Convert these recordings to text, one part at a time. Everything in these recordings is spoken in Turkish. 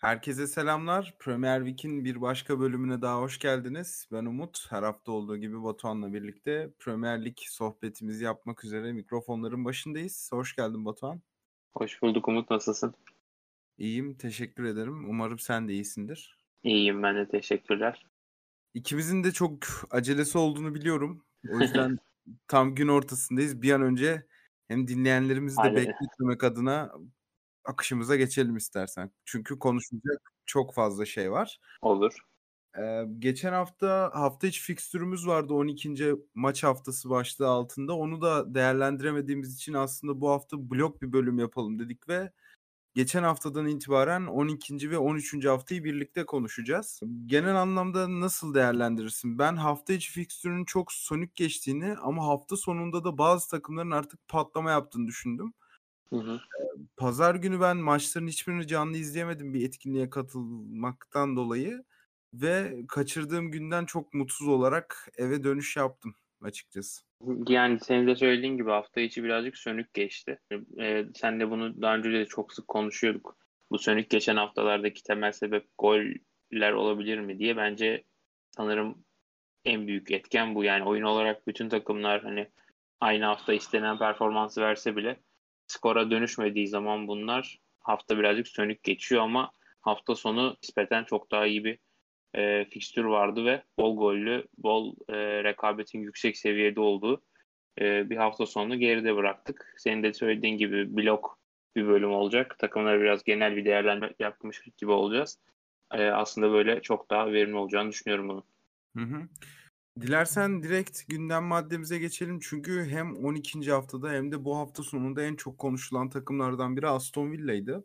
Herkese selamlar. Premier Week'in bir başka bölümüne daha hoş geldiniz. Ben Umut. Her hafta olduğu gibi Batuhan'la birlikte Premier Lig sohbetimizi yapmak üzere mikrofonların başındayız. Hoş geldin Batuhan. Hoş bulduk Umut. Nasılsın? İyiyim. Teşekkür ederim. Umarım sen de iyisindir. İyiyim ben de. Teşekkürler. İkimizin de çok acelesi olduğunu biliyorum. O yüzden tam gün ortasındayız. Bir an önce hem dinleyenlerimizi de Aynen. bekletmemek adına akışımıza geçelim istersen. Çünkü konuşulacak çok fazla şey var. Olur. Ee, geçen hafta hafta içi fikstürümüz vardı 12. maç haftası başlığı altında. Onu da değerlendiremediğimiz için aslında bu hafta blok bir bölüm yapalım dedik ve geçen haftadan itibaren 12. ve 13. haftayı birlikte konuşacağız. Genel anlamda nasıl değerlendirirsin? Ben hafta içi fikstürünün çok sonik geçtiğini ama hafta sonunda da bazı takımların artık patlama yaptığını düşündüm. Hı hı. Pazar günü ben maçların hiçbirini canlı izleyemedim bir etkinliğe katılmaktan dolayı ve kaçırdığım günden çok mutsuz olarak eve dönüş yaptım açıkçası. Yani senin de söylediğin gibi hafta içi birazcık sönük geçti. Ee, sen de bunu daha önce de çok sık konuşuyorduk. Bu sönük geçen haftalardaki temel sebep goller olabilir mi diye. Bence sanırım en büyük etken bu. Yani oyun olarak bütün takımlar hani aynı hafta istenen performansı verse bile skora dönüşmediği zaman bunlar hafta birazcık sönük geçiyor ama hafta sonu nispeten çok daha iyi bir e, fikstür vardı ve bol gollü, bol e, rekabetin yüksek seviyede olduğu e, bir hafta sonunu geride bıraktık. Senin de söylediğin gibi blok bir bölüm olacak. Takımlara biraz genel bir değerlendirme yapmış gibi olacağız. E, aslında böyle çok daha verimli olacağını düşünüyorum bunun. Hı hı. Dilersen direkt gündem maddemize geçelim. Çünkü hem 12. haftada hem de bu hafta sonunda en çok konuşulan takımlardan biri Aston Villa'ydı.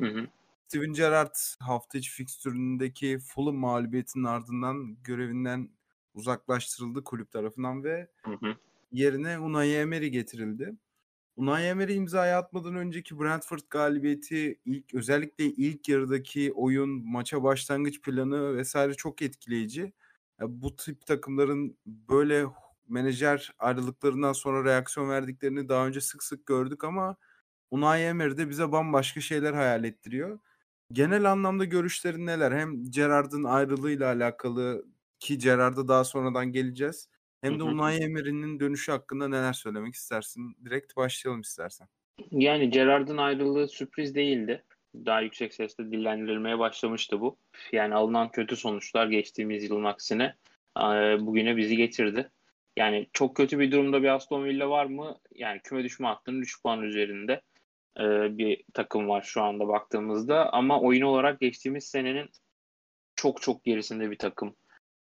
Hı hı. Steven Gerrard hafta içi fikstüründeki Fulham mağlubiyetinin ardından görevinden uzaklaştırıldı kulüp tarafından ve Hı hı. yerine Unai Emery getirildi. Unai Emery imzayı atmadan önceki Brentford galibiyeti ilk özellikle ilk yarıdaki oyun, maça başlangıç planı vesaire çok etkileyici. Bu tip takımların böyle menajer ayrılıklarından sonra reaksiyon verdiklerini daha önce sık sık gördük ama Unai Emery de bize bambaşka şeyler hayal ettiriyor. Genel anlamda görüşlerin neler? Hem Gerrard'ın ayrılığıyla alakalı ki Gerrard'a daha sonradan geleceğiz. Hem de. Unai Emery'nin dönüşü hakkında neler söylemek istersin? Direkt başlayalım istersen. Yani Gerrard'ın ayrılığı sürpriz değildi. Daha yüksek sesle dillendirilmeye başlamıştı bu. Yani alınan kötü sonuçlar geçtiğimiz yılın aksine e, bugüne bizi getirdi. Yani çok kötü bir durumda bir Aston Villa var mı? Yani küme düşme hattının 3 puan üzerinde e, bir takım var şu anda baktığımızda. Ama oyun olarak geçtiğimiz senenin çok çok gerisinde bir takım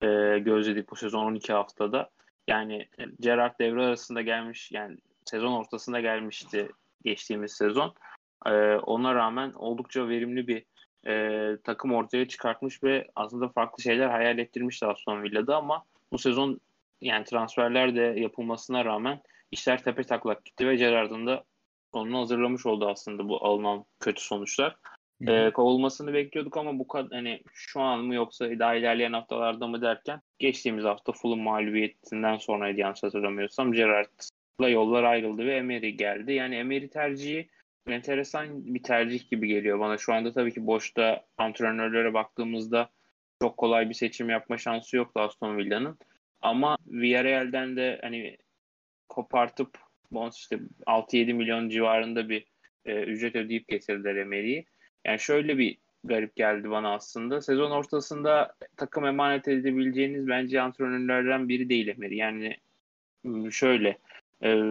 e, gözledik bu sezon 12 haftada. Yani Gerrard devre arasında gelmiş yani sezon ortasında gelmişti geçtiğimiz sezon. Ee, ona rağmen oldukça verimli bir e, takım ortaya çıkartmış ve aslında farklı şeyler hayal ettirmişti Aston Villa'da ama bu sezon yani transferler de yapılmasına rağmen işler tepe taklak gitti ve Gerrard'ın da sonunu hazırlamış oldu aslında bu alınan kötü sonuçlar. Ee, kovulmasını bekliyorduk ama bu kadar hani şu an mı yoksa daha ilerleyen haftalarda mı derken geçtiğimiz hafta Fulham mağlubiyetinden sonraydı yanlış hatırlamıyorsam Gerrard'la yollar ayrıldı ve Emery geldi. Yani Emery tercihi enteresan bir tercih gibi geliyor bana. Şu anda tabii ki boşta antrenörlere baktığımızda çok kolay bir seçim yapma şansı yoktu Aston Villa'nın. Ama Villarreal'den de hani kopartıp bonus işte 6-7 milyon civarında bir e, ücret ödeyip getirdiler Emery'i. Yani şöyle bir garip geldi bana aslında. Sezon ortasında takım emanet edebileceğiniz bence antrenörlerden biri değil Emery. Yani şöyle e,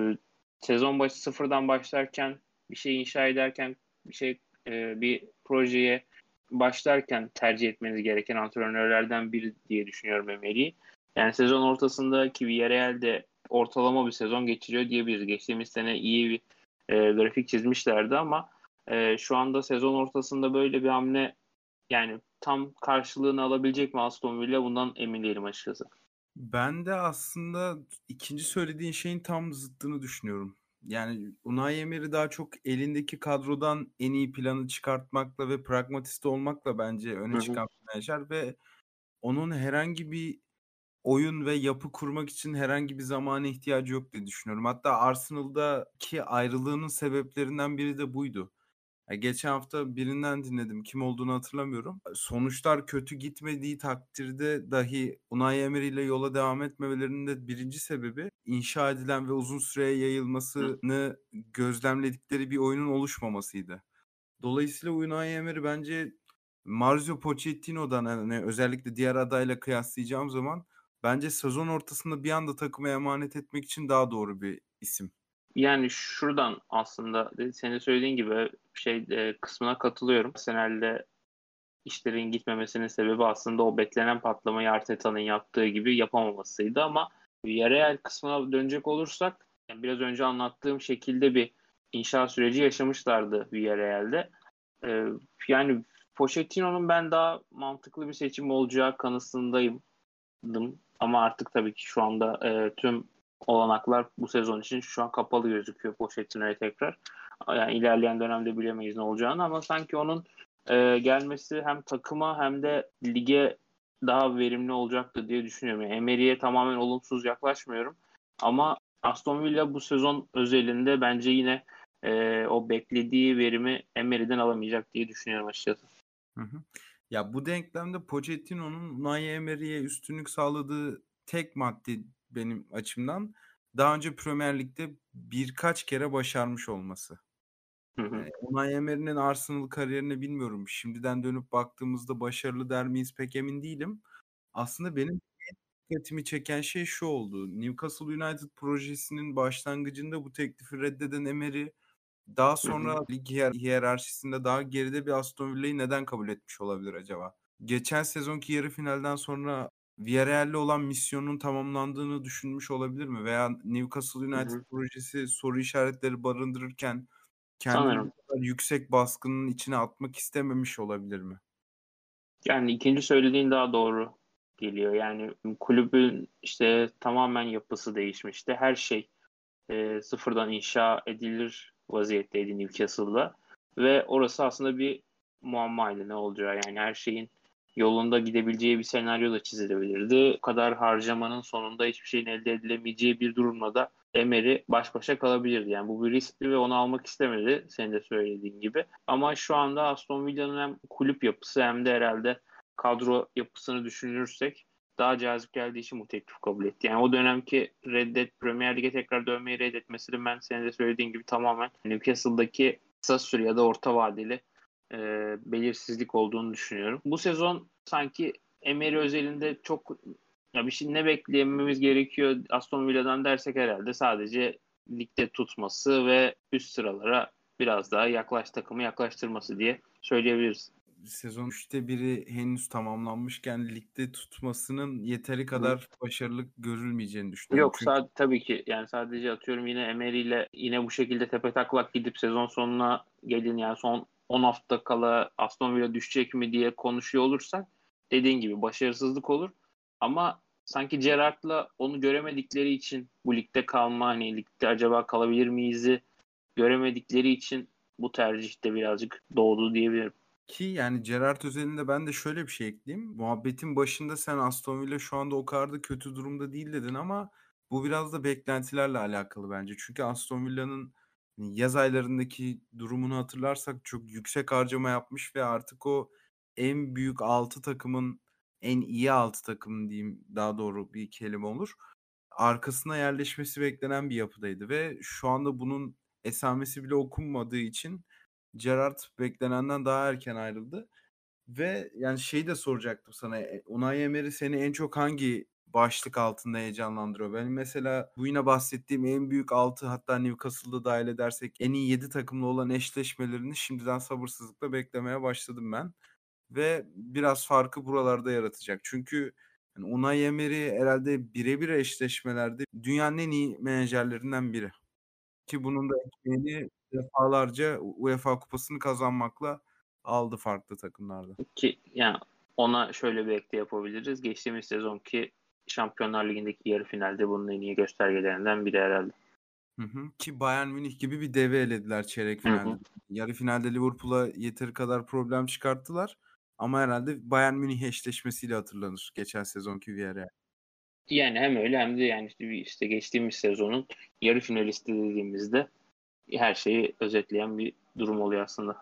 sezon başı sıfırdan başlarken bir şey inşa ederken bir şey e, bir projeye başlarken tercih etmeniz gereken antrenörlerden biri diye düşünüyorum Emery'i. Yani sezon ortasındaki Villarreal'de ortalama bir sezon geçiriyor diyebiliriz. Geçtiğimiz sene iyi bir e, grafik çizmişlerdi ama e, şu anda sezon ortasında böyle bir hamle yani tam karşılığını alabilecek mi Aston Villa bundan emin değilim açıkçası. Ben de aslında ikinci söylediğin şeyin tam zıttını düşünüyorum. Yani Unai Emery daha çok elindeki kadrodan en iyi planı çıkartmakla ve pragmatist olmakla bence öne Hı hı. çıkan bir menajer ve onun herhangi bir oyun ve yapı kurmak için herhangi bir zamana ihtiyacı yok diye düşünüyorum. Hatta Arsenal'daki ayrılığının sebeplerinden biri de buydu. Ya geçen hafta birinden dinledim. Kim olduğunu hatırlamıyorum. Sonuçlar kötü gitmediği takdirde dahi Unai Emery ile yola devam etmemelerinin de birinci sebebi inşa edilen ve uzun süreye yayılmasını gözlemledikleri bir oyunun oluşmamasıydı. Dolayısıyla Unai Emery bence Mario Pochettino'dan hani özellikle diğer adayla kıyaslayacağım zaman bence sezon ortasında bir anda takıma emanet etmek için daha doğru bir isim. Yani şuradan aslında senin söylediğin gibi şey e, kısmına katılıyorum. Arsenal'de işlerin gitmemesinin sebebi aslında o beklenen patlamayı Arteta'nın yaptığı gibi yapamamasıydı ama Villarreal kısmına dönecek olursak yani biraz önce anlattığım şekilde bir inşa süreci yaşamışlardı Villarreal'de. Ee, yani Pochettino'nun ben daha mantıklı bir seçim olacağı kanısındayım. Ama artık tabii ki şu anda e, tüm olanaklar bu sezon için şu an kapalı gözüküyor Pochettino'ya tekrar. Yani ilerleyen dönemde bilemeyiz ne olacağını ama sanki onun e, gelmesi hem takıma hem de lige daha verimli olacaktı diye düşünüyorum. Yani Emery'e tamamen olumsuz yaklaşmıyorum. Ama Aston Villa bu sezon özelinde bence yine e, o beklediği verimi Emery'den alamayacak diye düşünüyorum açıkçası. Hı hı. Ya bu denklemde Pochettino'nun Unai Emery'e üstünlük sağladığı tek madde benim açımdan daha önce Premier Lig'de birkaç kere başarmış olması. Hı. Unai Emery'nin Arsenal kariyerini bilmiyorum. Şimdiden dönüp baktığımızda başarılı der miyiz pek emin değilim. Aslında benim dikkatimi çeken şey şu oldu. Newcastle United projesinin başlangıcında bu teklifi reddeden Emery daha sonra lig hiyerarşisinde daha geride bir Aston Villa'yı neden kabul etmiş olabilir acaba? Geçen sezonki yarı finalden sonra Villarreal'le olan misyonun tamamlandığını düşünmüş olabilir mi? Veya Newcastle United hı hı. projesi soru işaretleri barındırırken kendini yüksek baskının içine atmak istememiş olabilir mi? Yani ikinci söylediğin daha doğru geliyor. Yani kulübün işte tamamen yapısı değişmişti. Her şey e, sıfırdan inşa edilir vaziyetteydi Newcastle'da. Ve orası aslında bir muammaydı ne olacağı. Yani her şeyin yolunda gidebileceği bir senaryo da çizilebilirdi. O kadar harcamanın sonunda hiçbir şeyin elde edilemeyeceği bir durumla da Emery baş başa kalabilirdi. Yani bu bir riskli ve onu almak istemedi senin de söylediğin gibi. Ama şu anda Aston Villa'nın hem kulüp yapısı hem de herhalde kadro yapısını düşünürsek daha cazip geldiği için bu teklif kabul etti. Yani o dönemki reddet Premier Lig'e tekrar dönmeyi reddetmesinin ben senin de söylediğin gibi tamamen Newcastle'daki kısa süre ya da orta vadeli e, belirsizlik olduğunu düşünüyorum. Bu sezon sanki Emery özelinde çok ya bir şey ne bekleyememiz gerekiyor Aston Villa'dan dersek herhalde sadece ligde tutması ve üst sıralara biraz daha yaklaş takımı yaklaştırması diye söyleyebiliriz. Sezon 3'te biri henüz tamamlanmışken ligde tutmasının yeteri kadar Hı. başarılı görülmeyeceğini düşünüyorum. Yok Çünkü... sadece, tabii ki yani sadece atıyorum yine Emery ile yine bu şekilde tepe taklak gidip sezon sonuna gelin yani son 10 hafta kala Aston Villa düşecek mi diye konuşuyor olursak dediğin gibi başarısızlık olur. Ama sanki Gerrard'la onu göremedikleri için bu ligde kalma hani ligde acaba kalabilir miyiz'i göremedikleri için bu tercihte birazcık doğdu diyebilirim. Ki yani Gerrard özelinde ben de şöyle bir şey ekleyeyim. Muhabbetin başında sen Aston Villa şu anda o kadar da kötü durumda değil dedin ama bu biraz da beklentilerle alakalı bence. Çünkü Aston Villa'nın yaz aylarındaki durumunu hatırlarsak çok yüksek harcama yapmış ve artık o en büyük 6 takımın en iyi 6 takım diyeyim daha doğru bir kelime olur. Arkasına yerleşmesi beklenen bir yapıdaydı ve şu anda bunun esamesi bile okunmadığı için Gerrard beklenenden daha erken ayrıldı. Ve yani şeyi de soracaktım sana. E, Unai Emery seni en çok hangi başlık altında heyecanlandırıyor? Benim mesela bu yine bahsettiğim en büyük 6 hatta Newcastle'da dahil edersek en iyi 7 takımla olan eşleşmelerini şimdiden sabırsızlıkla beklemeye başladım ben. Ve biraz farkı buralarda yaratacak. Çünkü yani Unai Emery herhalde birebir eşleşmelerde dünyanın en iyi menajerlerinden biri. Ki bunun da ekmeğini defalarca UEFA Kupası'nı kazanmakla aldı farklı takımlarda. Ki yani ona şöyle bir ekle yapabiliriz. Geçtiğimiz sezonki Şampiyonlar Ligi'ndeki yarı finalde bunun en iyi göstergelerinden biri herhalde. Hı hı. Ki Bayern Münih gibi bir devi elediler çeyrek finalde. Hı hı. Yarı finalde Liverpool'a yeteri kadar problem çıkarttılar. Ama herhalde Bayern Münih eşleşmesiyle hatırlanır geçen sezonki Villarreal. Yani hem öyle hem de yani işte, işte geçtiğimiz sezonun yarı finalisti dediğimizde her şeyi özetleyen bir durum oluyor aslında.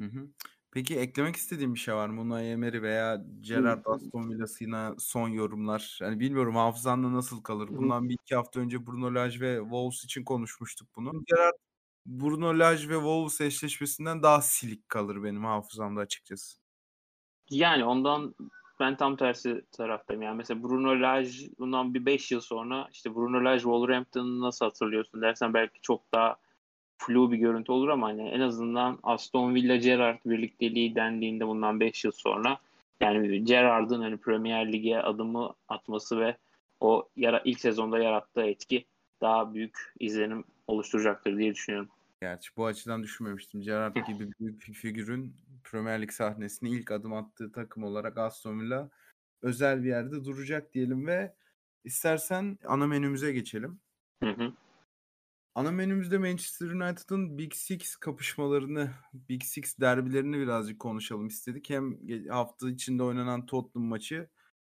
Hı hı. Peki eklemek istediğin bir şey var mı? Unai Emery veya Gerrard Aston Villa'sına son yorumlar. Yani bilmiyorum hafızanda nasıl kalır? Bundan bir iki hafta önce Bruno Lage ve Wolves için konuşmuştuk bunu. Gerrard Bruno Lage ve Wolves eşleşmesinden daha silik kalır benim hafızamda açıkçası. Yani ondan ben tam tersi taraftayım. Yani mesela Bruno Lage bundan bir 5 yıl sonra işte Bruno Lage Wolverhampton'ı nasıl hatırlıyorsun dersen belki çok daha flu bir görüntü olur ama hani en azından Aston Villa Gerrard birlikteliği dendiğinde bundan 5 yıl sonra yani Gerrard'ın hani Premier Lig'e adımı atması ve o yara, ilk sezonda yarattığı etki daha büyük izlenim oluşturacaktır diye düşünüyorum. Gerçi bu açıdan düşünmemiştim. Gerrard gibi büyük bir figürün Premier Lig sahnesine ilk adım attığı takım olarak Aston Villa özel bir yerde duracak diyelim ve istersen ana menümüze geçelim. Hı hı. Ana menümüzde Manchester United'ın Big Six kapışmalarını, Big Six derbilerini birazcık konuşalım istedik. Hem hafta içinde oynanan Tottenham maçı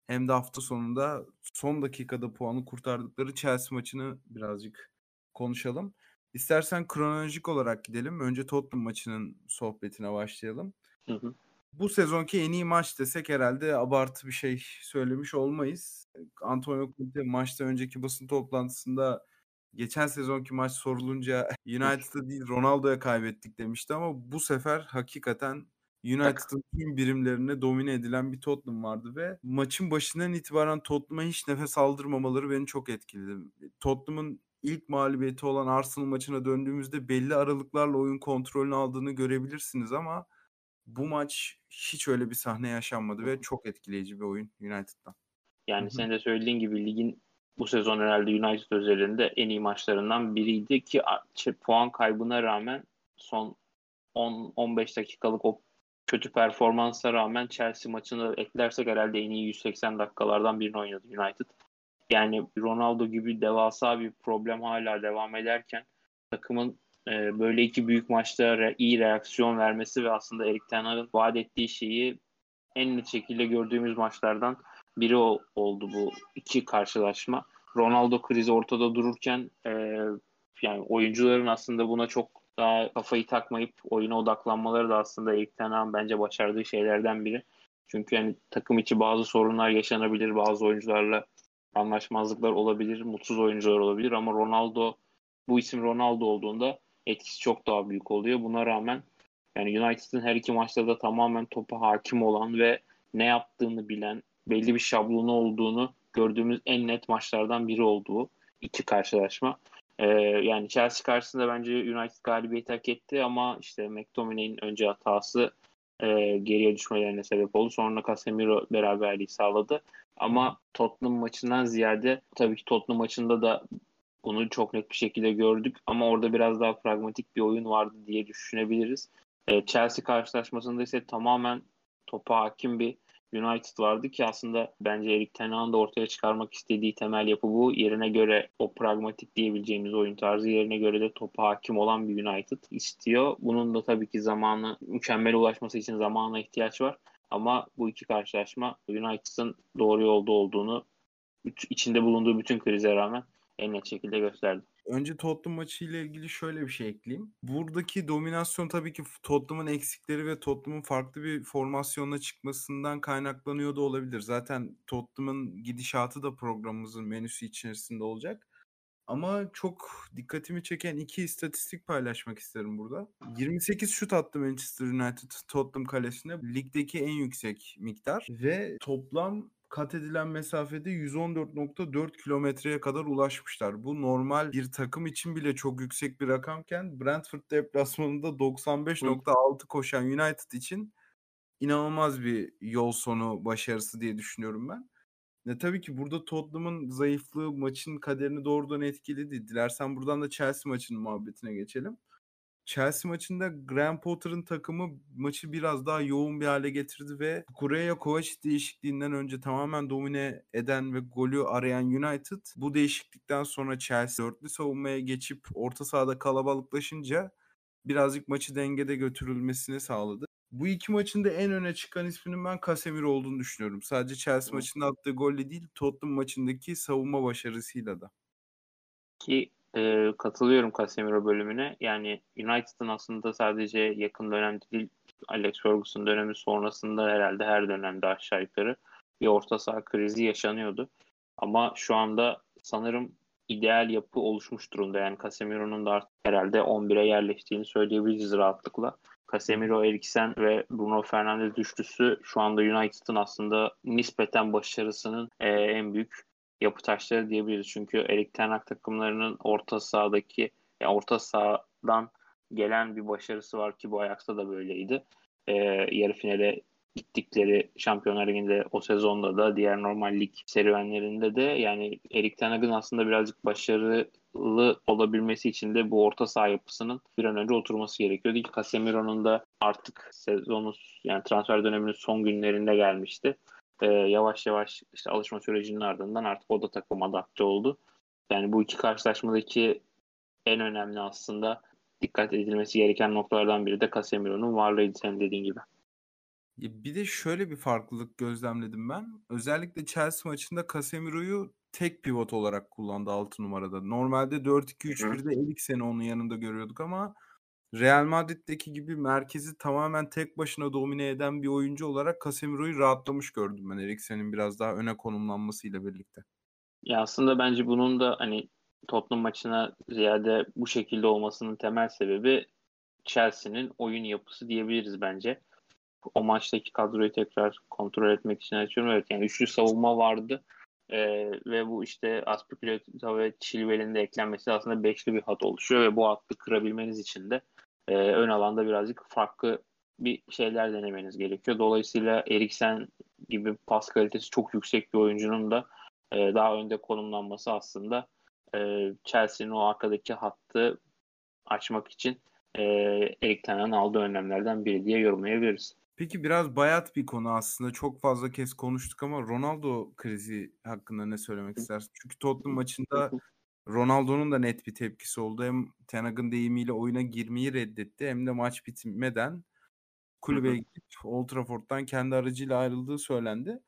hem de hafta sonunda son dakikada puanı kurtardıkları Chelsea maçını birazcık konuşalım. İstersen kronolojik olarak gidelim. Önce Tottenham maçının sohbetine başlayalım. Hı hı. Bu sezonki en iyi maç desek herhalde abartı bir şey söylemiş olmayız. Antonio Conte maçtan önceki basın toplantısında geçen sezonki maç sorulunca United'a değil Ronaldo'ya kaybettik demişti ama bu sefer hakikaten United'ın tüm birimlerine domine edilen bir Tottenham vardı ve maçın başından itibaren Tottenham'a hiç nefes aldırmamaları beni çok etkiledi. Tottenham'ın ilk mağlubiyeti olan Arsenal maçına döndüğümüzde belli aralıklarla oyun kontrolünü aldığını görebilirsiniz ama bu maç hiç öyle bir sahne yaşanmadı ve çok etkileyici bir oyun United'dan. Yani sen de söylediğin gibi ligin bu sezon herhalde United özelinde en iyi maçlarından biriydi ki puan kaybına rağmen son 10-15 dakikalık o kötü performansa rağmen Chelsea maçını eklersek herhalde en iyi 180 dakikalardan birini oynadı United. Yani Ronaldo gibi devasa bir problem hala devam ederken takımın e, böyle iki büyük maçta re- iyi reaksiyon vermesi ve aslında Erik Ten Hag'ın vaat ettiği şeyi en net şekilde gördüğümüz maçlardan biri oldu bu iki karşılaşma. Ronaldo krizi ortada dururken e, yani oyuncuların aslında buna çok daha kafayı takmayıp oyuna odaklanmaları da aslında Erik Ten bence başardığı şeylerden biri. Çünkü yani takım içi bazı sorunlar yaşanabilir, bazı oyuncularla anlaşmazlıklar olabilir, mutsuz oyuncular olabilir ama Ronaldo bu isim Ronaldo olduğunda etkisi çok daha büyük oluyor. Buna rağmen yani United'ın her iki maçta da tamamen topa hakim olan ve ne yaptığını bilen, belli bir şablonu olduğunu gördüğümüz en net maçlardan biri olduğu iki karşılaşma. Ee, yani Chelsea karşısında bence United galibiyeti hak etti ama işte McTominay'in önce hatası e, geriye düşmelerine sebep oldu. Sonra Casemiro beraberliği sağladı. Ama Tottenham maçından ziyade tabii ki Tottenham maçında da bunu çok net bir şekilde gördük ama orada biraz daha pragmatik bir oyun vardı diye düşünebiliriz. E, Chelsea karşılaşmasında ise tamamen topa hakim bir United vardı ki aslında bence Erik Ten Hag'ın da ortaya çıkarmak istediği temel yapı bu. Yerine göre o pragmatik diyebileceğimiz oyun tarzı yerine göre de topa hakim olan bir United istiyor. Bunun da tabii ki zamanı mükemmel ulaşması için zamana ihtiyaç var. Ama bu iki karşılaşma United'ın doğru yolda olduğunu içinde bulunduğu bütün krize rağmen en net şekilde gösterdi. Önce Tottenham maçı ile ilgili şöyle bir şey ekleyeyim. Buradaki dominasyon tabii ki Tottenham'ın eksikleri ve Tottenham'ın farklı bir formasyonla çıkmasından kaynaklanıyor da olabilir. Zaten Tottenham'ın gidişatı da programımızın menüsü içerisinde olacak. Ama çok dikkatimi çeken iki istatistik paylaşmak isterim burada. 28 şut attı Manchester United Tottenham kalesine. Ligdeki en yüksek miktar ve toplam kat edilen mesafede 114.4 kilometreye kadar ulaşmışlar. Bu normal bir takım için bile çok yüksek bir rakamken Brentford deplasmanında 95.6 koşan United için inanılmaz bir yol sonu başarısı diye düşünüyorum ben. Ne tabii ki burada Tottenham'ın zayıflığı maçın kaderini doğrudan etkiledi. Dilersen buradan da Chelsea maçının muhabbetine geçelim. Chelsea maçında Graham Potter'ın takımı maçı biraz daha yoğun bir hale getirdi ve Kureya Kovacic değişikliğinden önce tamamen domine eden ve golü arayan United bu değişiklikten sonra Chelsea dörtlü savunmaya geçip orta sahada kalabalıklaşınca birazcık maçı dengede götürülmesini sağladı. Bu iki maçın da en öne çıkan isminin ben Casemiro olduğunu düşünüyorum. Sadece Chelsea maçında attığı golle değil Tottenham maçındaki savunma başarısıyla da. Ki e, katılıyorum Casemiro bölümüne. Yani United'ın aslında sadece yakın dönemde değil Alex Ferguson dönemi sonrasında herhalde her dönemde aşağı yukarı bir orta saha krizi yaşanıyordu. Ama şu anda sanırım ideal yapı oluşmuş durumda. Yani Casemiro'nun da artık herhalde 11'e yerleştiğini söyleyebiliriz rahatlıkla. Casemiro, Eriksen ve Bruno Fernandes düştüsü şu anda United'ın aslında nispeten başarısının e, en büyük yapı taşları diyebiliriz. Çünkü Erik Ten takımlarının orta sahadaki yani orta sahadan gelen bir başarısı var ki bu Ajax'ta da böyleydi. E, yarı finale gittikleri Şampiyonlar Ligi'nde o sezonda da diğer normal lig serüvenlerinde de yani Erik Ten Hag'ın aslında birazcık başarılı olabilmesi için de bu orta saha yapısının bir an önce oturması gerekiyordu. ki Casemiro'nun da artık sezonu yani transfer döneminin son günlerinde gelmişti. Ee, yavaş yavaş işte alışma sürecinin ardından artık o da takım adapte oldu. Yani bu iki karşılaşmadaki en önemli aslında dikkat edilmesi gereken noktalardan biri de Casemiro'nun varlığıydı senin dediğin gibi. Bir de şöyle bir farklılık gözlemledim ben. Özellikle Chelsea maçında Casemiro'yu tek pivot olarak kullandı 6 numarada. Normalde 4-2-3-1'de Eriksen'i onun yanında görüyorduk ama Real Madrid'deki gibi merkezi tamamen tek başına domine eden bir oyuncu olarak Casemiro'yu rahatlamış gördüm ben Eriksen'in biraz daha öne konumlanmasıyla birlikte. Ya aslında bence bunun da hani Tottenham maçına ziyade bu şekilde olmasının temel sebebi Chelsea'nin oyun yapısı diyebiliriz bence o maçtaki kadroyu tekrar kontrol etmek için açıyorum. Evet yani üçlü savunma vardı. Ee, ve bu işte Aspilicueta ve Chilwell'in de eklenmesi aslında beşli bir hat oluşuyor ve bu hattı kırabilmeniz için de e, ön alanda birazcık farklı bir şeyler denemeniz gerekiyor. Dolayısıyla Eriksen gibi pas kalitesi çok yüksek bir oyuncunun da e, daha önde konumlanması aslında e, Chelsea'nin o arkadaki hattı açmak için e, Erik Ten aldığı önlemlerden biri diye yorumlayabiliriz. Peki biraz bayat bir konu aslında. Çok fazla kez konuştuk ama Ronaldo krizi hakkında ne söylemek istersin? Çünkü Tottenham maçında Ronaldo'nun da net bir tepkisi oldu. Hem Ten Hag'ın deyimiyle oyuna girmeyi reddetti hem de maç bitmeden kulübe gidip Old Trafford'dan kendi aracıyla ayrıldığı söylendi.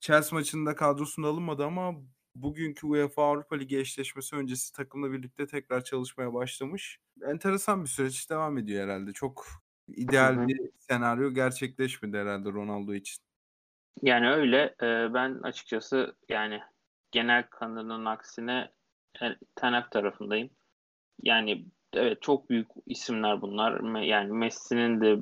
Chelsea maçında kadrosunda alınmadı ama bugünkü UEFA Avrupa Ligi eşleşmesi öncesi takımla birlikte tekrar çalışmaya başlamış. Enteresan bir süreç devam ediyor herhalde. Çok ideal bir senaryo gerçekleşmedi herhalde Ronaldo için. Yani öyle. Ben açıkçası yani genel kanının aksine Tenak tarafındayım. Yani evet çok büyük isimler bunlar. Yani Messi'nin de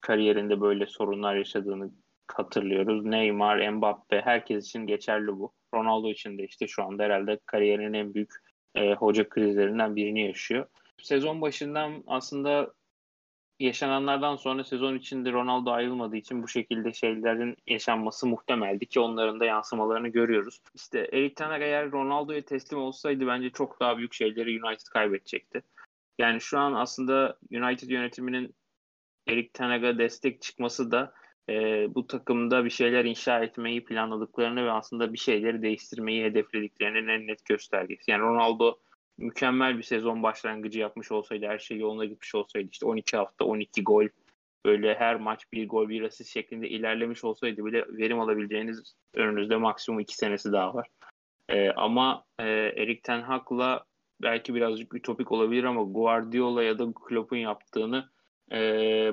kariyerinde böyle sorunlar yaşadığını hatırlıyoruz. Neymar, Mbappe herkes için geçerli bu. Ronaldo için de işte şu anda herhalde kariyerinin en büyük e, hoca krizlerinden birini yaşıyor. Sezon başından aslında yaşananlardan sonra sezon içinde Ronaldo ayrılmadığı için bu şekilde şeylerin yaşanması muhtemeldi ki onların da yansımalarını görüyoruz. İşte Erik Hag eğer Ronaldo'ya teslim olsaydı bence çok daha büyük şeyleri United kaybedecekti. Yani şu an aslında United yönetiminin Erik Hag'a destek çıkması da e, bu takımda bir şeyler inşa etmeyi planladıklarını ve aslında bir şeyleri değiştirmeyi hedeflediklerinin en net göstergesi. Yani Ronaldo mükemmel bir sezon başlangıcı yapmış olsaydı, her şey yoluna gitmiş olsaydı, işte 12 hafta 12 gol, böyle her maç bir gol bir asist şeklinde ilerlemiş olsaydı bile verim alabileceğiniz önünüzde maksimum 2 senesi daha var. Ee, ama e, Erik Ten Hag'la belki birazcık ütopik olabilir ama Guardiola ya da Klopp'un yaptığını e,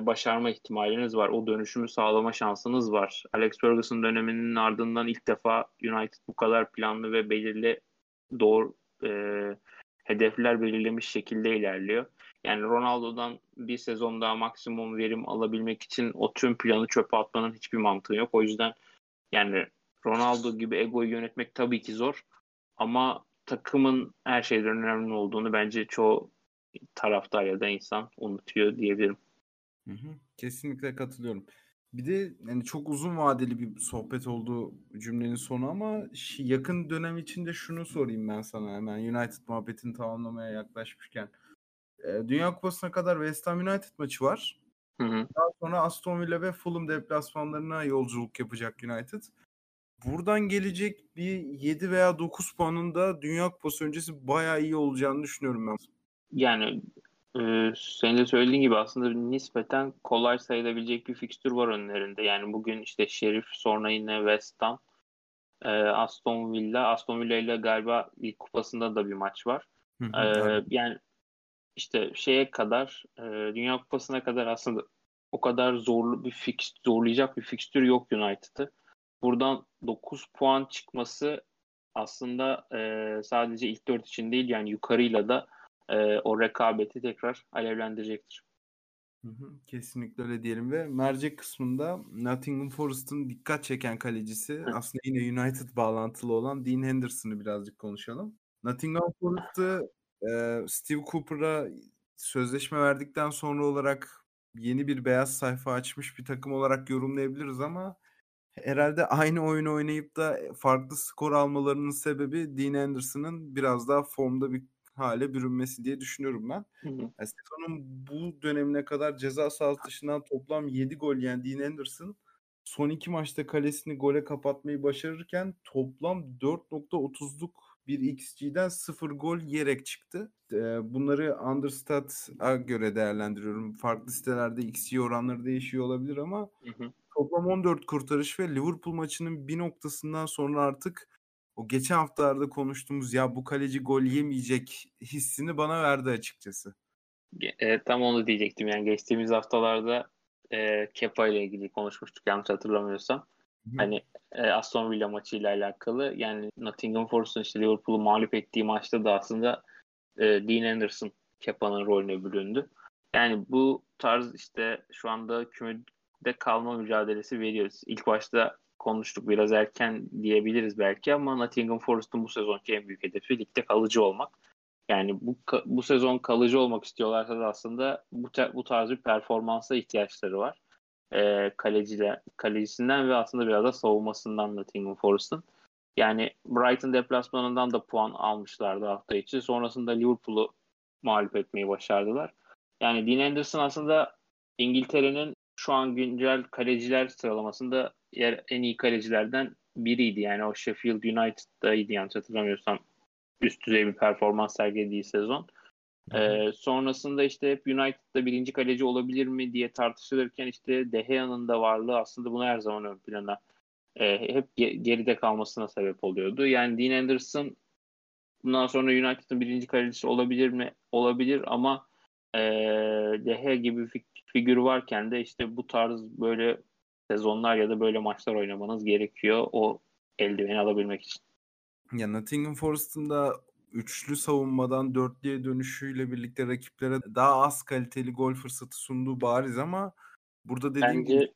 başarma ihtimaliniz var. O dönüşümü sağlama şansınız var. Alex Ferguson döneminin ardından ilk defa United bu kadar planlı ve belirli doğru e, hedefler belirlemiş şekilde ilerliyor. Yani Ronaldo'dan bir sezon daha maksimum verim alabilmek için o tüm planı çöpe atmanın hiçbir mantığı yok. O yüzden yani Ronaldo gibi egoyu yönetmek tabii ki zor ama takımın her şeyden önemli olduğunu bence çoğu taraftar ya da insan unutuyor diyebilirim. Hı hı, kesinlikle katılıyorum. Bir de yani çok uzun vadeli bir sohbet oldu cümlenin sonu ama yakın dönem içinde şunu sorayım ben sana hemen United muhabbetini tamamlamaya yaklaşmışken. Ee, Dünya Kupası'na kadar West Ham United maçı var. Hı hı. Daha sonra Aston Villa ve Fulham deplasmanlarına yolculuk yapacak United. Buradan gelecek bir 7 veya 9 puanın da Dünya Kupası öncesi bayağı iyi olacağını düşünüyorum ben. Yani ee, senin de söylediğin gibi aslında nispeten kolay sayılabilecek bir fikstür var önlerinde. Yani bugün işte Şerif sonra yine West Ham, e, Aston Villa. Aston Villa ile galiba ilk kupasında da bir maç var. Hı hı, ee, yani işte şeye kadar, e, Dünya Kupası'na kadar aslında o kadar zorlu bir fix, zorlayacak bir fikstür yok United'ı. Buradan 9 puan çıkması aslında e, sadece ilk 4 için değil yani yukarıyla da e, o rekabeti tekrar alevlendirecektir. Hı hı, kesinlikle öyle diyelim ve mercek kısmında Nottingham Forest'ın dikkat çeken kalecisi Hı. aslında yine United bağlantılı olan Dean Henderson'ı birazcık konuşalım. Nottingham Forest'ı e, Steve Cooper'a sözleşme verdikten sonra olarak yeni bir beyaz sayfa açmış bir takım olarak yorumlayabiliriz ama herhalde aynı oyunu oynayıp da farklı skor almalarının sebebi Dean Henderson'ın biraz daha formda bir hale bürünmesi diye düşünüyorum ben. Yani sezonun bu dönemine kadar ceza sahası dışından toplam 7 gol yiyen Dean Henderson son iki maçta kalesini gole kapatmayı başarırken toplam 4.30'luk bir XG'den 0 gol yiyerek çıktı. Bunları Understat'a göre değerlendiriyorum. Farklı sitelerde XG oranları değişiyor olabilir ama Hı hı. toplam 14 kurtarış ve Liverpool maçının bir noktasından sonra artık o geçen haftalarda konuştuğumuz ya bu kaleci gol yemeyecek hissini bana verdi açıkçası. E, tam onu diyecektim yani geçtiğimiz haftalarda e, Kepa ile ilgili konuşmuştuk yanlış hatırlamıyorsam. Hı. Hani e, Aston Villa maçıyla alakalı yani Nottingham Forest'ın işte Liverpool'u mağlup ettiği maçta da aslında e, Dean Anderson Kepa'nın rolüne büründü. Yani bu tarz işte şu anda kümede kalma mücadelesi veriyoruz. İlk başta konuştuk biraz erken diyebiliriz belki ama Nottingham Forest'ın bu sezonki en büyük hedefi ligde kalıcı olmak. Yani bu bu sezon kalıcı olmak istiyorlarsa da aslında bu bu tarz bir performansa ihtiyaçları var. E, kaleciler, kalecisinden ve aslında biraz da savunmasından Nottingham Forest'ın. Yani Brighton deplasmanından da puan almışlardı hafta içi. Sonrasında Liverpool'u mağlup etmeyi başardılar. Yani Dean Anderson aslında İngiltere'nin şu an güncel kaleciler sıralamasında yer en iyi kalecilerden biriydi. Yani o Sheffield United'daydı yanlış hatırlamıyorsam üst düzey bir performans sergilediği sezon. Ee, sonrasında işte hep United'da birinci kaleci olabilir mi diye tartışılırken işte De Gea'nın da varlığı aslında bunu her zaman ön plana e, hep geride kalmasına sebep oluyordu. Yani Dean Anderson bundan sonra United'ın birinci kalecisi olabilir mi? Olabilir ama e, De Gea gibi bir figür varken de işte bu tarz böyle sezonlar ya da böyle maçlar oynamanız gerekiyor o eldiveni alabilmek için. Ya Nottingham Forest'ın da üçlü savunmadan dörtlüye dönüşüyle birlikte rakiplere daha az kaliteli gol fırsatı sunduğu bariz ama burada dediğim Bence... gibi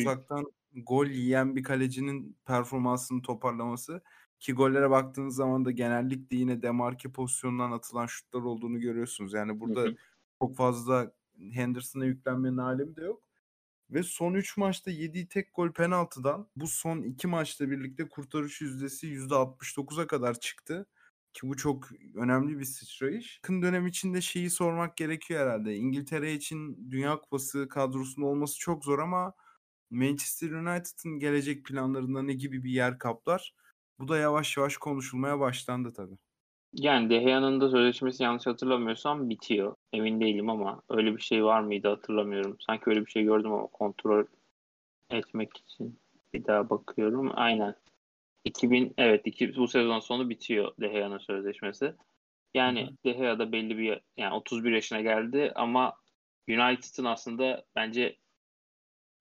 uzaktan gol yiyen bir kalecinin performansını toparlaması ki gollere baktığınız zaman da genellikle yine demarke pozisyonundan atılan şutlar olduğunu görüyorsunuz. Yani burada Hı hı. çok fazla Henderson'a yüklenmenin alemi de yok. Ve son 3 maçta yediği tek gol penaltıdan bu son 2 maçla birlikte kurtarış yüzdesi %69'a kadar çıktı. Ki bu çok önemli bir sıçrayış. Yakın dönem içinde şeyi sormak gerekiyor herhalde. İngiltere için Dünya Kupası kadrosunun olması çok zor ama Manchester United'ın gelecek planlarında ne gibi bir yer kaplar? Bu da yavaş yavaş konuşulmaya başlandı tabii. Yani De Gea'nın da sözleşmesi yanlış hatırlamıyorsam bitiyor. Emin değilim ama öyle bir şey var mıydı hatırlamıyorum. Sanki öyle bir şey gördüm ama kontrol etmek için bir daha bakıyorum. Aynen. 2000 evet iki, bu sezon sonu bitiyor De Gea'nın sözleşmesi. Yani hı hı. De Gea da belli bir yani 31 yaşına geldi ama United'ın aslında bence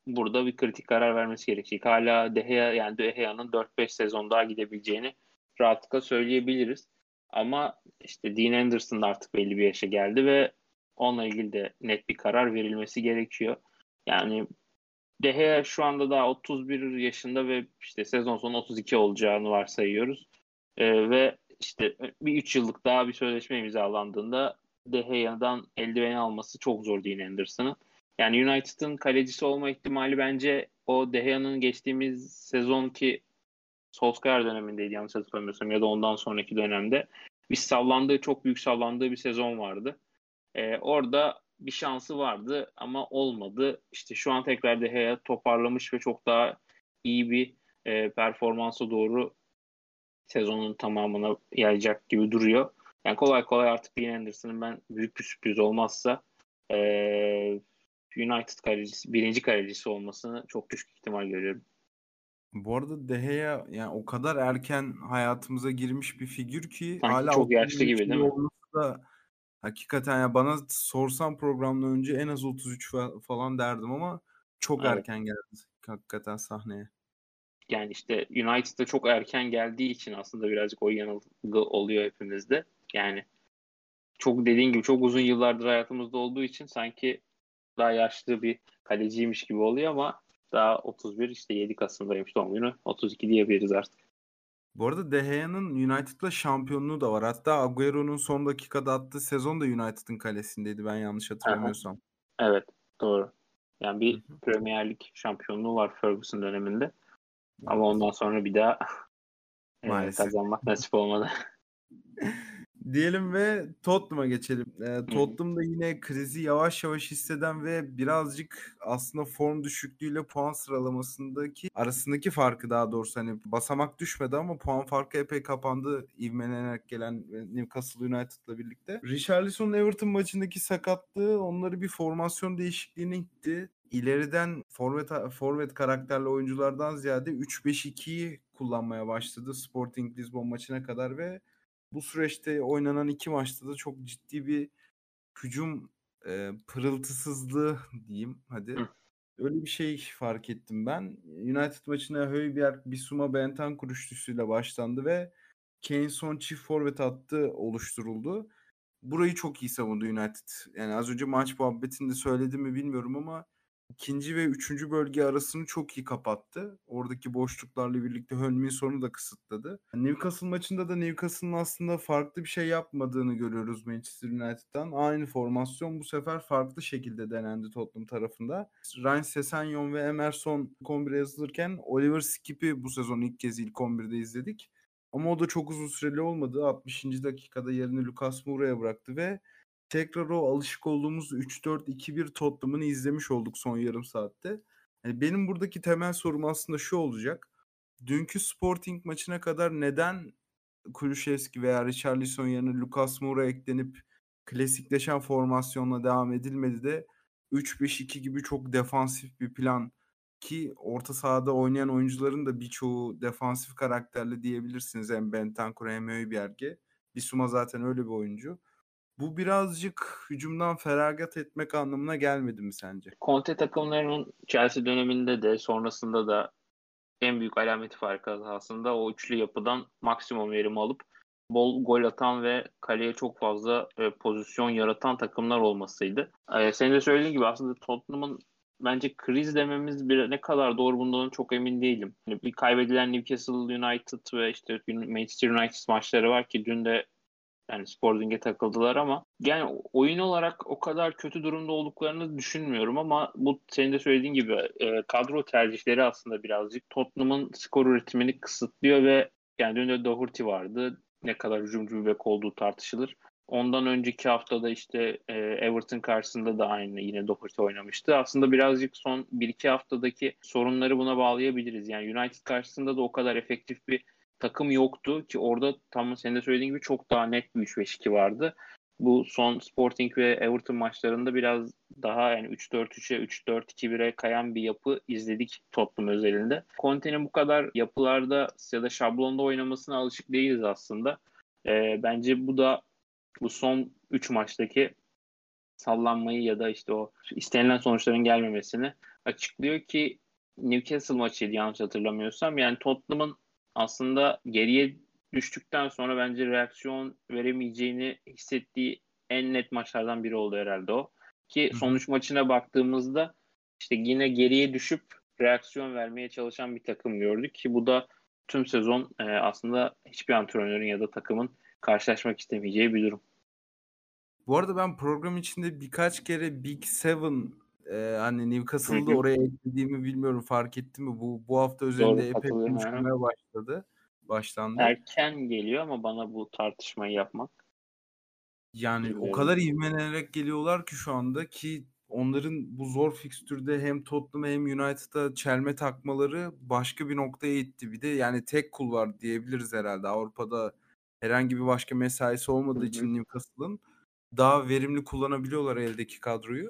burada bir kritik karar vermesi gerekecek. Hala De Gea yani De Gea'nın 4-5 sezon daha gidebileceğini rahatlıkla söyleyebiliriz. Ama işte Dean Anderson da artık belli bir yaşa geldi ve onunla ilgili de net bir karar verilmesi gerekiyor. Yani De Gea şu anda daha 31 yaşında ve işte sezon sonu 32 olacağını varsayıyoruz. Ee, ve işte bir 3 yıllık daha bir sözleşme imzalandığında De Gea'dan eldiveni alması çok zor Dean Anderson'ın. Yani United'ın kalecisi olma ihtimali bence o De Gea'nın geçtiğimiz sezonki Solskjaer dönemindeydi yanlış hatırlamıyorsam ya da ondan sonraki dönemde bir sallandığı çok büyük sallandığı bir sezon vardı. Ee, orada bir şansı vardı ama olmadı. İşte şu an tekrar De Gea toparlamış ve çok daha iyi bir e, performansa doğru sezonun tamamına yayacak gibi duruyor. Yani kolay kolay artık Dean Anderson'ın ben büyük bir sürpriz olmazsa e, United kalecisi, birinci kalecisi olmasını çok düşük ihtimal görüyorum. Bu arada De Gea yani o kadar erken hayatımıza girmiş bir figür ki Sanki hala çok yaşlı gibi değil mi? da Hakikaten ya bana sorsan programdan önce en az 33 falan derdim ama çok Evet. erken geldi hakikaten sahneye. Yani işte United'da çok erken geldiği için aslında birazcık o yanılgı oluyor hepimizde. Yani çok dediğin gibi çok uzun yıllardır hayatımızda olduğu için sanki daha yaşlı bir kaleciymiş gibi oluyor ama daha 31 işte 7 Kasım'daymış doğum günü. 32 diyebiliriz artık. Bu arada De Gea'nın United'la şampiyonluğu da var. Hatta Agüero'nun son dakikada attığı sezon da United'ın kalesindeydi ben yanlış hatırlamıyorsam. Evet doğru. Yani bir hı hı. Premier Lig şampiyonluğu var Ferguson döneminde. Evet. Ama ondan sonra bir daha e, kazanmak nasip olmadı. Diyelim ve Tottenham'a geçelim. E, Tottenham da yine krizi yavaş yavaş hisseden ve birazcık aslında form düşüklüğüyle puan sıralamasındaki arasındaki farkı daha doğrusu hani basamak düşmedi ama puan farkı epey kapandı ivmelenerek gelen Newcastle United'la birlikte. Richarlison'un Everton maçındaki sakatlığı onları bir formasyon değişikliğine itti. İleriden forvet forvet karakterli oyunculardan ziyade 3-5-2'yi kullanmaya başladı Sporting Lisbon maçına kadar ve bu süreçte oynanan iki maçta da çok ciddi bir hücum e, pırıltısızlığı diyeyim hadi. Hı. Öyle bir şey fark ettim ben. United maçına Højbjerg, Bissouma, Bentancur üçlüsüyle başlandı ve Kane son çift forvet attı oluşturuldu. Burayı çok iyi savundu United. Yani az önce maç muhabbetinde söyledim mi bilmiyorum ama ikinci ve üçüncü bölge arasını çok iyi kapattı. Oradaki boşluklarla birlikte Hönmin sonu da kısıtladı. Newcastle maçında da Newcastle'ın aslında farklı bir şey yapmadığını görüyoruz Manchester United'dan. Aynı formasyon bu sefer farklı şekilde denendi Tottenham tarafında. Ryan Sessegnon ve Emerson 11'e yazılırken Oliver Skipp'i bu sezon ilk kez ilk 11'de izledik. Ama o da çok uzun süreli olmadı. 60. dakikada yerini Lucas Moura'ya bıraktı ve tekrar o alışık olduğumuz 3-4-2-1 Tottenham'ını izlemiş olduk son yarım saatte. Yani benim buradaki temel sorum aslında şu olacak. Dünkü Sporting maçına kadar neden Kulüşevski veya Richarlison yerine Lucas Moura eklenip klasikleşen formasyonla devam edilmedi de 3-5-2 gibi çok defansif bir plan ki orta sahada oynayan oyuncuların da birçoğu defansif karakterli diyebilirsiniz. Hem Bentancur hem Højbjerg'e. Bissouma zaten öyle bir oyuncu. Bu birazcık hücumdan feragat etmek anlamına gelmedi mi sence? Conte takımlarının Chelsea döneminde de sonrasında da en büyük alameti farkı aslında o üçlü yapıdan maksimum verim alıp bol gol atan ve kaleye çok fazla e, pozisyon yaratan takımlar olmasıydı. E, senin de söylediğin gibi aslında Tottenham'ın bence kriz dememiz bir ne kadar doğru bundan çok emin değilim. Yani bir kaybedilen Newcastle United ve işte Manchester United maçları var ki dün de yani Sporting'e takıldılar ama yani oyun olarak o kadar kötü durumda olduklarını düşünmüyorum ama bu senin de söylediğin gibi e, kadro tercihleri aslında birazcık Tottenham'ın skor üretimini kısıtlıyor ve yani dün de Doherty vardı. Ne kadar hücumcu bir bek olduğu tartışılır. Ondan önceki haftada işte e, Everton karşısında da aynı yine Doherty oynamıştı. Aslında birazcık son 1-2 haftadaki sorunları buna bağlayabiliriz. Yani United karşısında da o kadar efektif bir takım yoktu ki orada tam senin de söylediğin gibi çok daha net bir 3-5-2 vardı. Bu son Sporting ve Everton maçlarında biraz daha yani 3-4-3'e 3-4-2-1'e kayan bir yapı izledik Tottenham özelinde. Conte'nin bu kadar yapılarda ya da şablonda oynamasına alışık değiliz aslında. E, bence bu da bu son 3 maçtaki sallanmayı ya da işte o istenilen sonuçların gelmemesini açıklıyor ki Newcastle maçıydı yanlış hatırlamıyorsam. Yani Tottenham'ın aslında geriye düştükten sonra bence reaksiyon veremeyeceğini hissettiği en net maçlardan biri oldu herhalde o. Ki sonuç maçına baktığımızda işte yine geriye düşüp reaksiyon vermeye çalışan bir takım gördük ki bu da tüm sezon e, aslında hiçbir antrenörün ya da takımın karşılaşmak istemeyeceği bir durum. Bu arada ben program içinde birkaç kere Big Seven e, hani Newcastle'da oraya eklediğimi bilmiyorum fark ettim mi? Bu bu hafta üzerinde Doğru, epey konuşulmaya başladı. Başlandı. Erken geliyor ama bana bu tartışmayı yapmak. Yani bilmiyorum. o kadar ivmelenerek geliyorlar ki şu anda ki onların bu zor fikstürde hem Tottenham hem United'a çelme takmaları başka bir noktaya itti. Bir de yani tek kul var diyebiliriz herhalde. Avrupa'da herhangi bir başka mesaisi olmadığı için Newcastle'ın daha verimli kullanabiliyorlar eldeki kadroyu.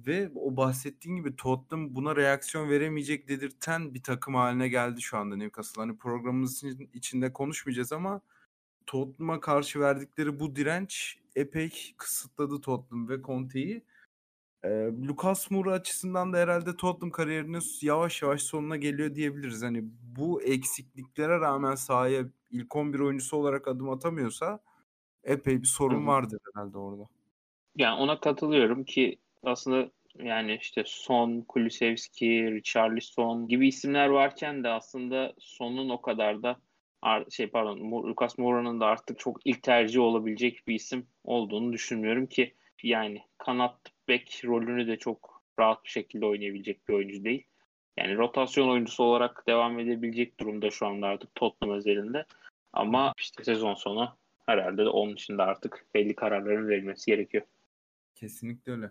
Ve o bahsettiğin gibi Tottenham buna reaksiyon veremeyecek dedirten bir takım haline geldi şu anda Newcastle. Hani programımızın içinde konuşmayacağız ama Tottenham'a karşı verdikleri bu direnç epey kısıtladı Tottenham ve Conte'yi. Ee, Lucas Moura açısından da herhalde Tottenham kariyerinin yavaş yavaş sonuna geliyor diyebiliriz. Hani bu eksikliklere rağmen sahaya ilk 11 oyuncusu olarak adım atamıyorsa epey bir sorun Hı-hı. vardır herhalde orada. Yani ona katılıyorum ki aslında yani işte Son, Kulusevski, Richarlison gibi isimler varken de aslında Son'un o kadar da şey pardon Lucas Moura'nın da artık çok ilk tercih olabilecek bir isim olduğunu düşünmüyorum ki yani kanat bek rolünü de çok rahat bir şekilde oynayabilecek bir oyuncu değil. Yani rotasyon oyuncusu olarak devam edebilecek durumda şu anda artık Tottenham özelinde. Ama işte sezon sonu herhalde de onun için de artık belli kararların verilmesi gerekiyor. Kesinlikle öyle.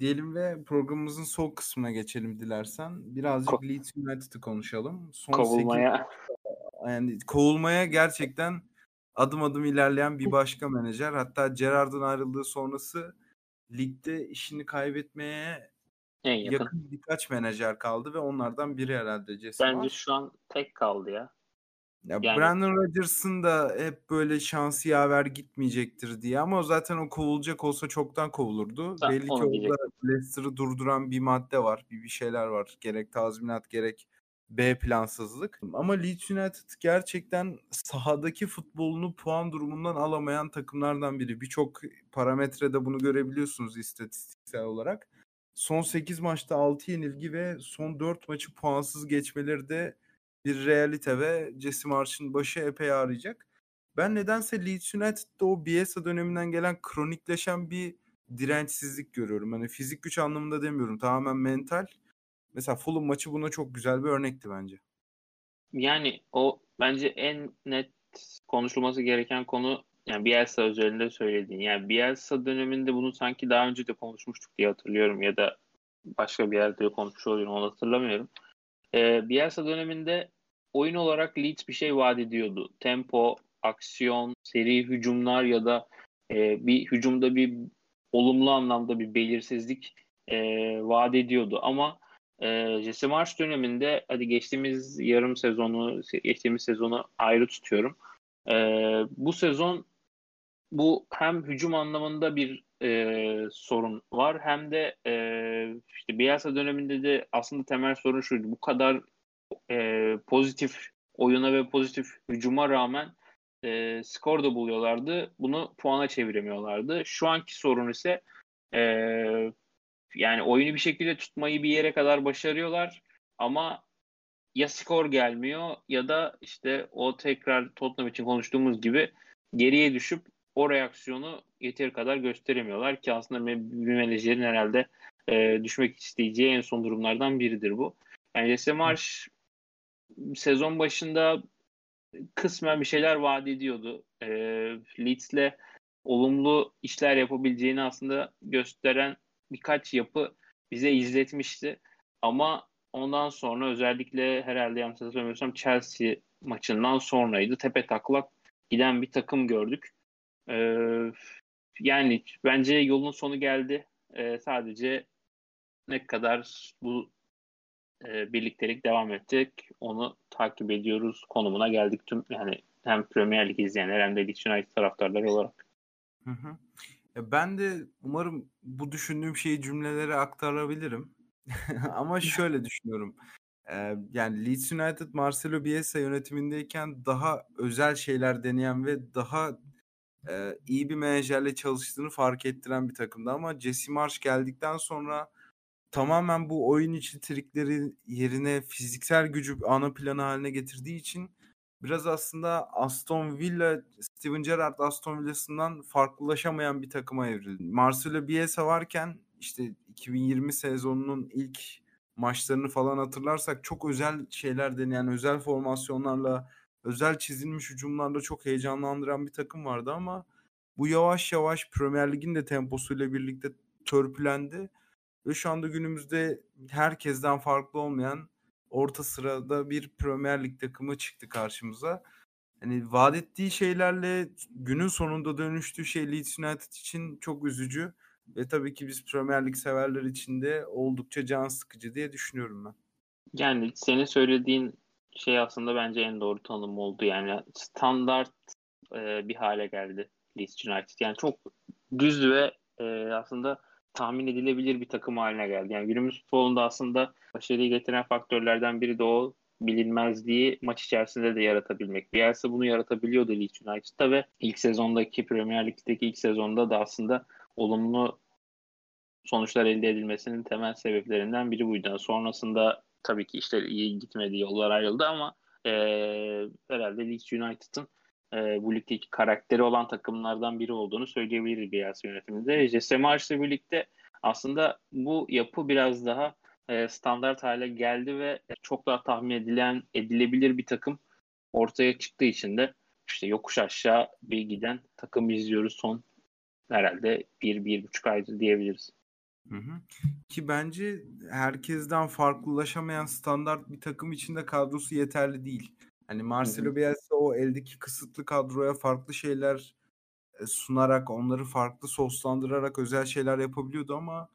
Diyelim ve programımızın son kısmına geçelim dilersen. Birazcık Ko- Leeds United'ı konuşalım. Son kovulmaya 8, yani kovulmaya gerçekten adım adım ilerleyen bir başka menajer. Hatta Gerard'ın ayrıldığı sonrası ligde işini kaybetmeye en yakın. yakın birkaç menajer kaldı ve onlardan biri herhalde Jesse Bence var. şu an tek kaldı ya. Ya yani... Brandon Rodgers'ın da hep böyle şansı yaver gitmeyecektir diye ama o zaten o kovulacak olsa çoktan kovulurdu. Ben Belli ki orada Leicester'ı durduran bir madde var. Bir, bir şeyler var. Gerek tazminat gerek B plansızlık. Ama Leeds United gerçekten sahadaki futbolunu puan durumundan alamayan takımlardan biri. Birçok parametrede bunu görebiliyorsunuz istatistiksel olarak. Son 8 maçta 6 yenilgi ve son 4 maçı puansız geçmeleri de bir realite ve Jesse Marsh'ın başı epey ağrıyacak. Ben nedense Leeds United'da o Bielsa döneminden gelen kronikleşen bir dirençsizlik görüyorum. Hani fizik güç anlamında demiyorum. Tamamen mental. Mesela Fulham maçı buna çok güzel bir örnekti bence. Yani o bence en net konuşulması gereken konu yani Bielsa özelinde söylediğin. Yani Bielsa döneminde bunu sanki daha önce de konuşmuştuk diye hatırlıyorum ya da başka bir yerde konuşmuş oluyorum onu hatırlamıyorum. Ee, Bielsa döneminde oyun olarak Leeds bir şey vaat ediyordu. Tempo, aksiyon, seri hücumlar ya da e, bir hücumda bir olumlu anlamda bir belirsizlik e, vaat ediyordu. Ama e, Jesse Marsh döneminde hadi geçtiğimiz yarım sezonu, geçtiğimiz sezonu ayrı tutuyorum. E, bu sezon bu hem hücum anlamında bir e, sorun var hem de e, işte Bielsa döneminde de aslında temel sorun şuydu. Bu kadar e, pozitif oyuna ve pozitif hücuma rağmen e, skor da buluyorlardı. Bunu puana çeviremiyorlardı. Şu anki sorun ise e, yani oyunu bir şekilde tutmayı bir yere kadar başarıyorlar ama ya skor gelmiyor ya da işte o tekrar Tottenham için konuştuğumuz gibi geriye düşüp o reaksiyonu yeteri kadar gösteremiyorlar ki aslında bir menajerin herhalde e, düşmek isteyeceği en son durumlardan biridir bu. Yani Jesse Marsh sezon başında kısmen bir şeyler vaat ediyordu. E, Leeds'le olumlu işler yapabileceğini aslında gösteren birkaç yapı bize izletmişti. Ama ondan sonra özellikle herhalde yanlış hatırlamıyorsam Chelsea maçından sonraydı. Tepe taklak giden bir takım gördük. Ee, yani bence yolun sonu geldi. Ee, sadece ne kadar bu e, birliktelik devam edecek onu takip ediyoruz konumuna geldik tüm yani hem Premier Lig izleyenler hem de Leeds United taraftarları olarak. Hı hı. Ben de umarım bu düşündüğüm şeyi cümlelere aktarabilirim. Ama şöyle düşünüyorum. Ee, yani Leeds United Marcelo Bielsa yönetimindeyken daha özel şeyler deneyen ve daha e, iyi bir menajerle çalıştığını fark ettiren bir takımdı. Ama Jesse Marsh geldikten sonra tamamen bu oyun içi trikleri yerine fiziksel gücü ana planı haline getirdiği için biraz aslında Aston Villa, Steven Gerrard Aston Villa'sından farklılaşamayan bir takıma evrildi. Marcelo Bielsa varken işte 2020 sezonunun ilk maçlarını falan hatırlarsak çok özel şeyler deneyen, özel formasyonlarla, özel çizilmiş hücumlarla çok heyecanlandıran bir takım vardı ama bu yavaş yavaş Premier Lig'in de temposuyla birlikte törpülendi ve şu anda günümüzde herkesten farklı olmayan orta sırada bir Premier Lig takımı çıktı karşımıza. Hani vaat ettiği şeylerle günün sonunda dönüştüğü şey Leeds United için çok üzücü. Ve tabii ki biz Premier Lig severler için de oldukça can sıkıcı diye düşünüyorum ben. Yani senin söylediğin şey aslında bence en doğru tanım oldu. Yani standart e, bir hale geldi Leeds United. Yani çok düz ve e, aslında tahmin edilebilir bir takım haline geldi. Yani günümüz futbolunda aslında başarıyı getiren faktörlerden biri de o bilinmezliği maç içerisinde de yaratabilmek. Bielsa bunu yaratabiliyordu Leeds United'da ve ilk sezondaki Premier Lig'deki ilk sezonda da aslında olumlu sonuçlar elde edilmesinin temel sebeplerinden biri buydu. sonrasında tabii ki işler iyi gitmedi, yollar ayrıldı ama e, herhalde Leeds United'ın e, bu ligdeki karakteri olan takımlardan biri olduğunu söyleyebiliriz Bielsa yönetiminde. Jesse Marş'la birlikte aslında bu yapı biraz daha e, standart hale geldi ve çok daha tahmin edilen, edilebilir bir takım ortaya çıktığı için de işte yokuş aşağı bir giden takım izliyoruz son herhalde bir, bir buçuk aydır diyebiliriz. Hı hı. Ki bence herkesten farklılaşamayan standart bir takım içinde kadrosu yeterli değil. Hani Marcelo Bielsa o eldeki kısıtlı kadroya farklı şeyler e, sunarak, onları farklı soslandırarak özel şeyler yapabiliyordu ama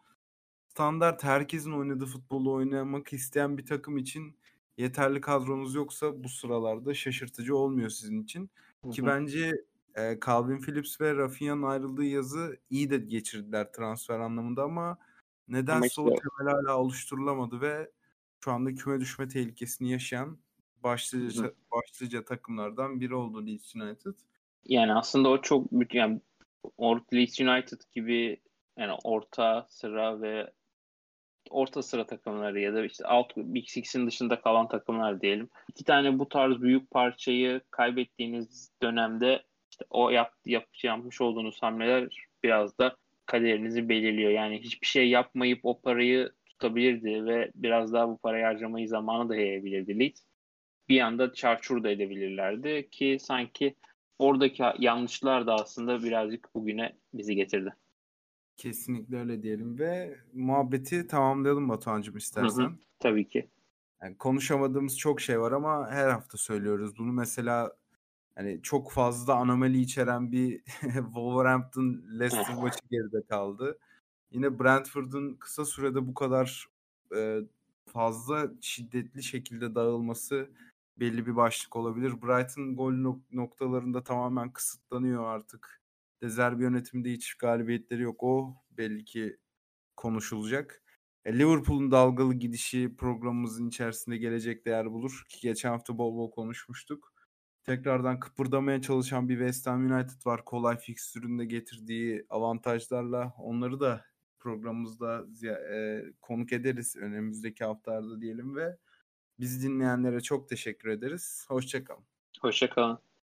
standart herkesin oynadığı futbolu oynamak isteyen bir takım için yeterli kadronuz yoksa bu sıralarda şaşırtıcı olmuyor sizin için. Hı Ki bence e, Calvin Phillips ve Rafinha'nın ayrıldığı yazı iyi de geçirdiler transfer anlamında ama nedense işte... o temel hala oluşturulamadı ve şu anda küme düşme tehlikesini yaşayan başlıca, Hı. başlıca takımlardan biri oldu Leeds United. Yani aslında o çok yani Leeds United gibi yani orta sıra ve orta sıra takımları ya da işte alt Big Six'in dışında kalan takımlar diyelim. İki tane bu tarz büyük parçayı kaybettiğiniz dönemde o yap, yap, yapmış olduğunuz hamleler biraz da kaderinizi belirliyor. Yani hiçbir şey yapmayıp o parayı tutabilirdi ve biraz daha bu parayı harcamayı zamanı da yayabilirdi Leeds. Bir anda çarçur da edebilirlerdi ki sanki oradaki yanlışlar da aslında birazcık bugüne bizi getirdi. Kesinlikle öyle diyelim ve muhabbeti tamamlayalım Batuhan'cığım istersen. Hı hı, tabii ki. Yani konuşamadığımız çok şey var ama her hafta söylüyoruz. Bunu mesela hani çok fazla anomali içeren bir Wolverhampton Leicester maçı geride kaldı. Yine Brentford'un kısa sürede bu kadar e, fazla şiddetli şekilde dağılması belli bir başlık olabilir. Brighton gol noktalarında tamamen kısıtlanıyor artık. Dezerbi yönetiminde hiç galibiyetleri yok. O belli ki konuşulacak. E, Liverpool'un dalgalı gidişi programımızın içerisinde gelecek değer bulur. Ki geçen hafta bol bol konuşmuştuk. Tekrardan kıpırdamaya çalışan bir West Ham United var. Kolay fikstüründe getirdiği avantajlarla. Onları da programımızda e, konuk ederiz önümüzdeki haftalarda diyelim ve Bizi dinleyenlere çok teşekkür ederiz. Hoşçakalın. Hoşçakalın.